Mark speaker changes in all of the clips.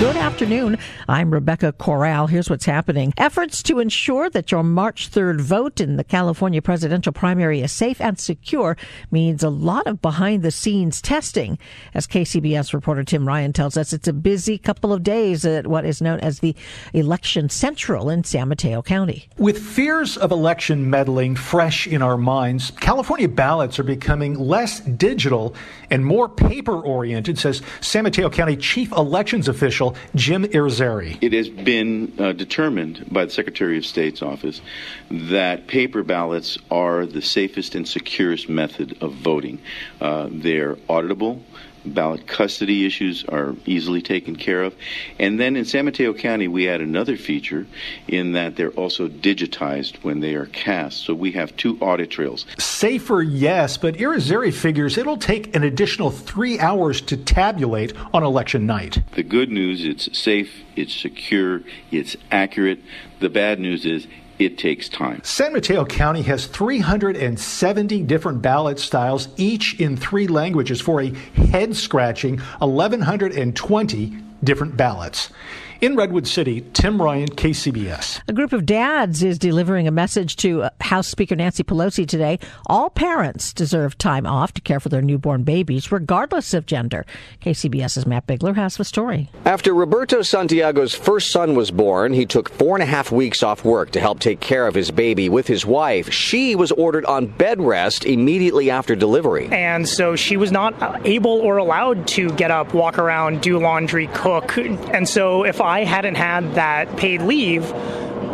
Speaker 1: Good afternoon. I'm Rebecca Corral. Here's what's happening. Efforts to ensure that your March 3rd vote in the California presidential primary is safe and secure means a lot of behind the scenes testing. As KCBS reporter Tim Ryan tells us, it's a busy couple of days at what is known as the Election Central in San Mateo County.
Speaker 2: With fears of election meddling fresh in our minds, California ballots are becoming less digital and more paper oriented, says San Mateo County Chief Elections Official Jim Irizarry.
Speaker 3: It has been uh, determined by the Secretary of State's office that paper ballots are the safest and securest method of voting. Uh, they're auditable ballot custody issues are easily taken care of. And then in San Mateo County, we add another feature in that they're also digitized when they are cast. So we have two audit trails.
Speaker 2: Safer, yes, but Irizarry figures it'll take an additional three hours to tabulate on election night.
Speaker 3: The good news, it's safe, it's secure, it's accurate. The bad news is it takes time.
Speaker 2: San Mateo County has 370 different ballot styles, each in three languages, for a head scratching 1,120 different ballots. In Redwood City, Tim Ryan, KCBS.
Speaker 1: A group of dads is delivering a message to uh, House Speaker Nancy Pelosi today. All parents deserve time off to care for their newborn babies, regardless of gender. KCBS's Matt Bigler has the story.
Speaker 4: After Roberto Santiago's first son was born, he took four and a half weeks off work to help take care of his baby with his wife. She was ordered on bed rest immediately after delivery.
Speaker 5: And so she was not able or allowed to get up, walk around, do laundry, And so if I hadn't had that paid leave,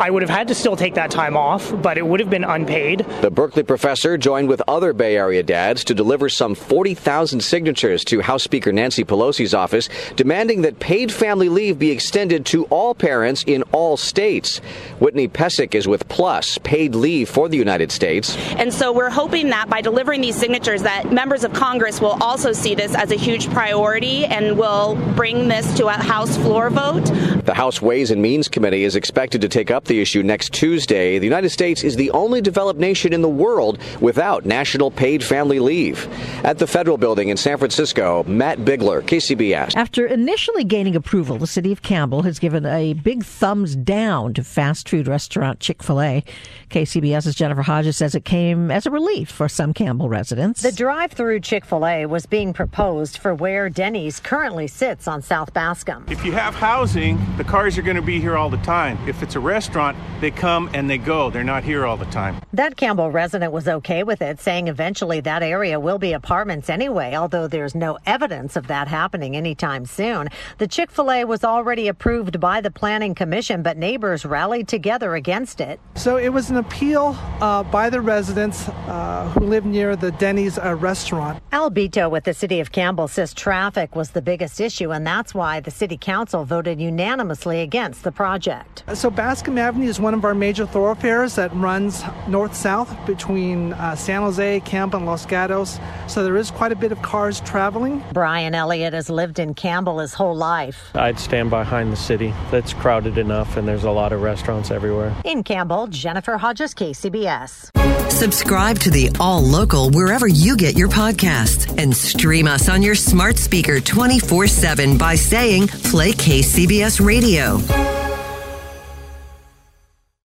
Speaker 5: I would have had to still take that time off, but it would have been unpaid.
Speaker 4: The Berkeley professor joined with other Bay Area dads to deliver some 40,000 signatures to House Speaker Nancy Pelosi's office, demanding that paid family leave be extended to all parents in all states. Whitney Pesic is with Plus, paid leave for the United States.
Speaker 6: And so we're hoping that by delivering these signatures that members of Congress will also see this as a huge priority and will bring this to a House floor vote.
Speaker 4: The House Ways and Means Committee is expected to take up the issue next Tuesday. The United States is the only developed nation in the world without national paid family leave. At the federal building in San Francisco, Matt Bigler, KCBS.
Speaker 1: After initially gaining approval, the city of Campbell has given a big thumbs down to fast food restaurant Chick fil A. KCBS's Jennifer Hodges says it came as a relief for some Campbell residents.
Speaker 7: The drive through Chick fil A was being proposed for where Denny's currently sits on South Bascom.
Speaker 8: If you have housing, the cars are going to be here all the time. If it's a restaurant, they come and they go. They're not here all the time.
Speaker 7: That Campbell resident was okay with it, saying eventually that area will be apartments anyway, although there's no evidence of that happening anytime soon. The Chick fil A was already approved by the Planning Commission, but neighbors rallied together against it.
Speaker 9: So it was an appeal uh, by the residents uh, who live near the Denny's uh, restaurant.
Speaker 7: Albito with the city of Campbell says traffic was the biggest issue, and that's why the city council voted unanimously against the project.
Speaker 9: So Bascom Avenue is one of our major thoroughfares that runs north south between uh, San Jose, Campbell, and Los Gatos. So there is quite a bit of cars traveling.
Speaker 7: Brian Elliott has lived in Campbell his whole life.
Speaker 10: I'd stand behind the city. That's crowded enough, and there's a lot of restaurants everywhere.
Speaker 7: In Campbell, Jennifer Hodges, KCBS.
Speaker 11: Subscribe to the All Local wherever you get your podcasts and stream us on your smart speaker 24 7 by saying Play KCBS Radio.